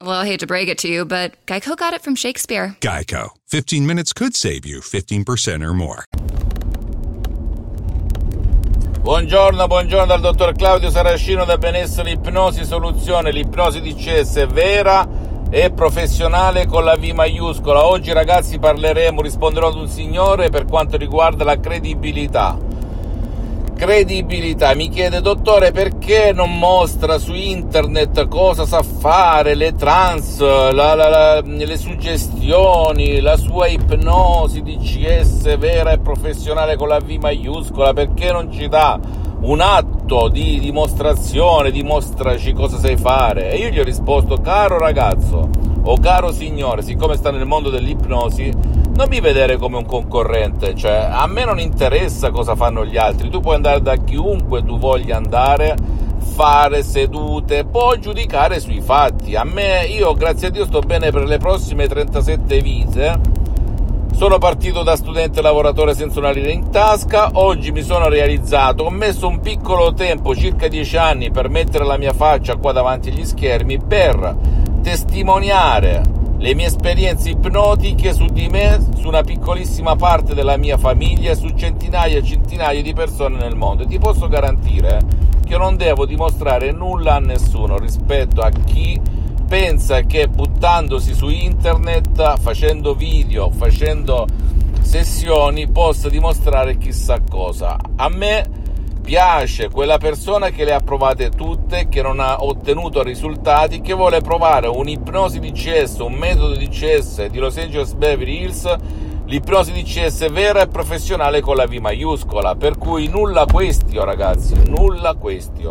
Well, I hate to break it to you, but Geico got it from Shakespeare. Geico. 15 minutes could save you 15% or more. Buongiorno, buongiorno dal dottor Claudio Saracino da Benessere Ipnosi Soluzione, l'ipnosi di CS vera e professionale con la V maiuscola. Oggi ragazzi parleremo, risponderò ad un signore per quanto riguarda la credibilità credibilità. Mi chiede, dottore, perché non mostra su internet cosa sa fare, le trans, la, la, la, le suggestioni, la sua ipnosi di CS vera e professionale con la V maiuscola? Perché non ci dà un atto di dimostrazione, dimostraci cosa sai fare? E io gli ho risposto, caro ragazzo o caro signore, siccome sta nel mondo dell'ipnosi, non mi vedere come un concorrente, cioè a me non interessa cosa fanno gli altri, tu puoi andare da chiunque tu voglia andare, fare sedute, puoi giudicare sui fatti. A me, io grazie a Dio sto bene per le prossime 37 vite. Sono partito da studente lavoratore senza una lira in tasca, oggi mi sono realizzato, ho messo un piccolo tempo, circa 10 anni, per mettere la mia faccia qua davanti agli schermi, per testimoniare le mie esperienze ipnotiche su di me, su una piccolissima parte della mia famiglia e su centinaia e centinaia di persone nel mondo. E ti posso garantire che non devo dimostrare nulla a nessuno rispetto a chi pensa che buttandosi su internet, facendo video, facendo sessioni, possa dimostrare chissà cosa. A me piace quella persona che le ha provate tutte, che non ha ottenuto risultati, che vuole provare un'ipnosi di CS, un metodo di CS di Los Angeles Beverly Hills, l'ipnosi di CS vera e professionale con la V maiuscola, per cui nulla questio ragazzi, nulla questio.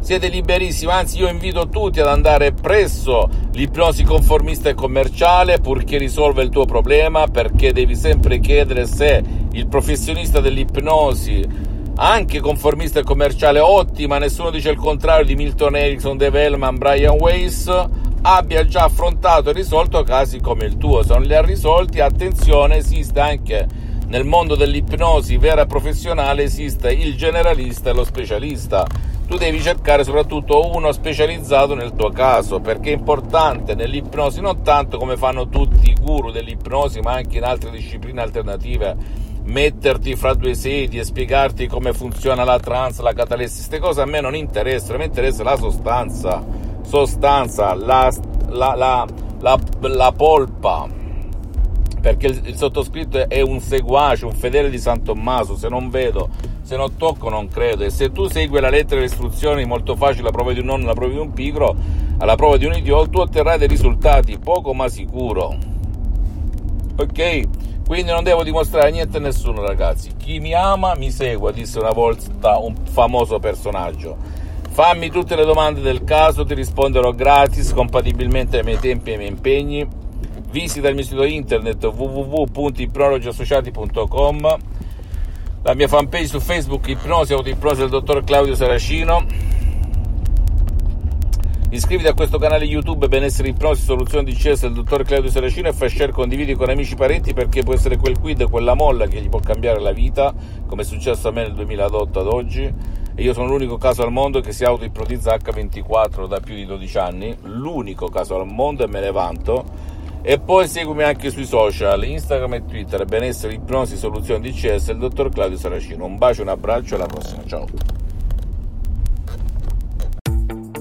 Siete liberissimi, anzi io invito tutti ad andare presso l'ipnosi conformista e commerciale purché risolva il tuo problema, perché devi sempre chiedere se il professionista dell'ipnosi anche conformista e commerciale ottima, nessuno dice il contrario di Milton Erickson, Dave Hellman, Brian Weiss, abbia già affrontato e risolto casi come il tuo. Se non li ha risolti, attenzione, esiste anche nel mondo dell'ipnosi vera e professionale, esiste il generalista e lo specialista tu devi cercare soprattutto uno specializzato nel tuo caso, perché è importante nell'ipnosi non tanto come fanno tutti i guru dell'ipnosi, ma anche in altre discipline alternative, metterti fra due sedie, spiegarti come funziona la trans, la catalessi, queste cose a me non interessano, a me interessa la sostanza, sostanza, la, la, la, la polpa, perché il, il sottoscritto è un seguace, un fedele di San Tommaso, se non vedo se non tocco non credo. E se tu segui la lettera e le istruzioni molto facile la prova di un nonno la prova di un pigro alla prova di un idiota tu otterrai dei risultati poco ma sicuro. Ok quindi non devo dimostrare niente a nessuno ragazzi. Chi mi ama mi segua disse una volta un famoso personaggio. Fammi tutte le domande del caso ti risponderò gratis compatibilmente ai miei tempi e ai miei impegni. Visita il mio sito internet www.iprologiassociati.com la mia fanpage su Facebook Ipnosi Autoipnosi del dottor Claudio Saracino. Iscriviti a questo canale YouTube Benessere Ipnosi Soluzione di CS del dottor Claudio Saracino e fai share condividi con amici e parenti perché può essere quel quid, quella molla che gli può cambiare la vita, come è successo a me nel 2008 ad oggi. E io sono l'unico caso al mondo che si autoipnotizza H24 da più di 12 anni, l'unico caso al mondo e me ne vanto e poi seguimi anche sui social, Instagram e Twitter, benessere, ipnosi, soluzioni DCS, il dottor Claudio Saracino. Un bacio, un abbraccio e alla prossima. Ciao.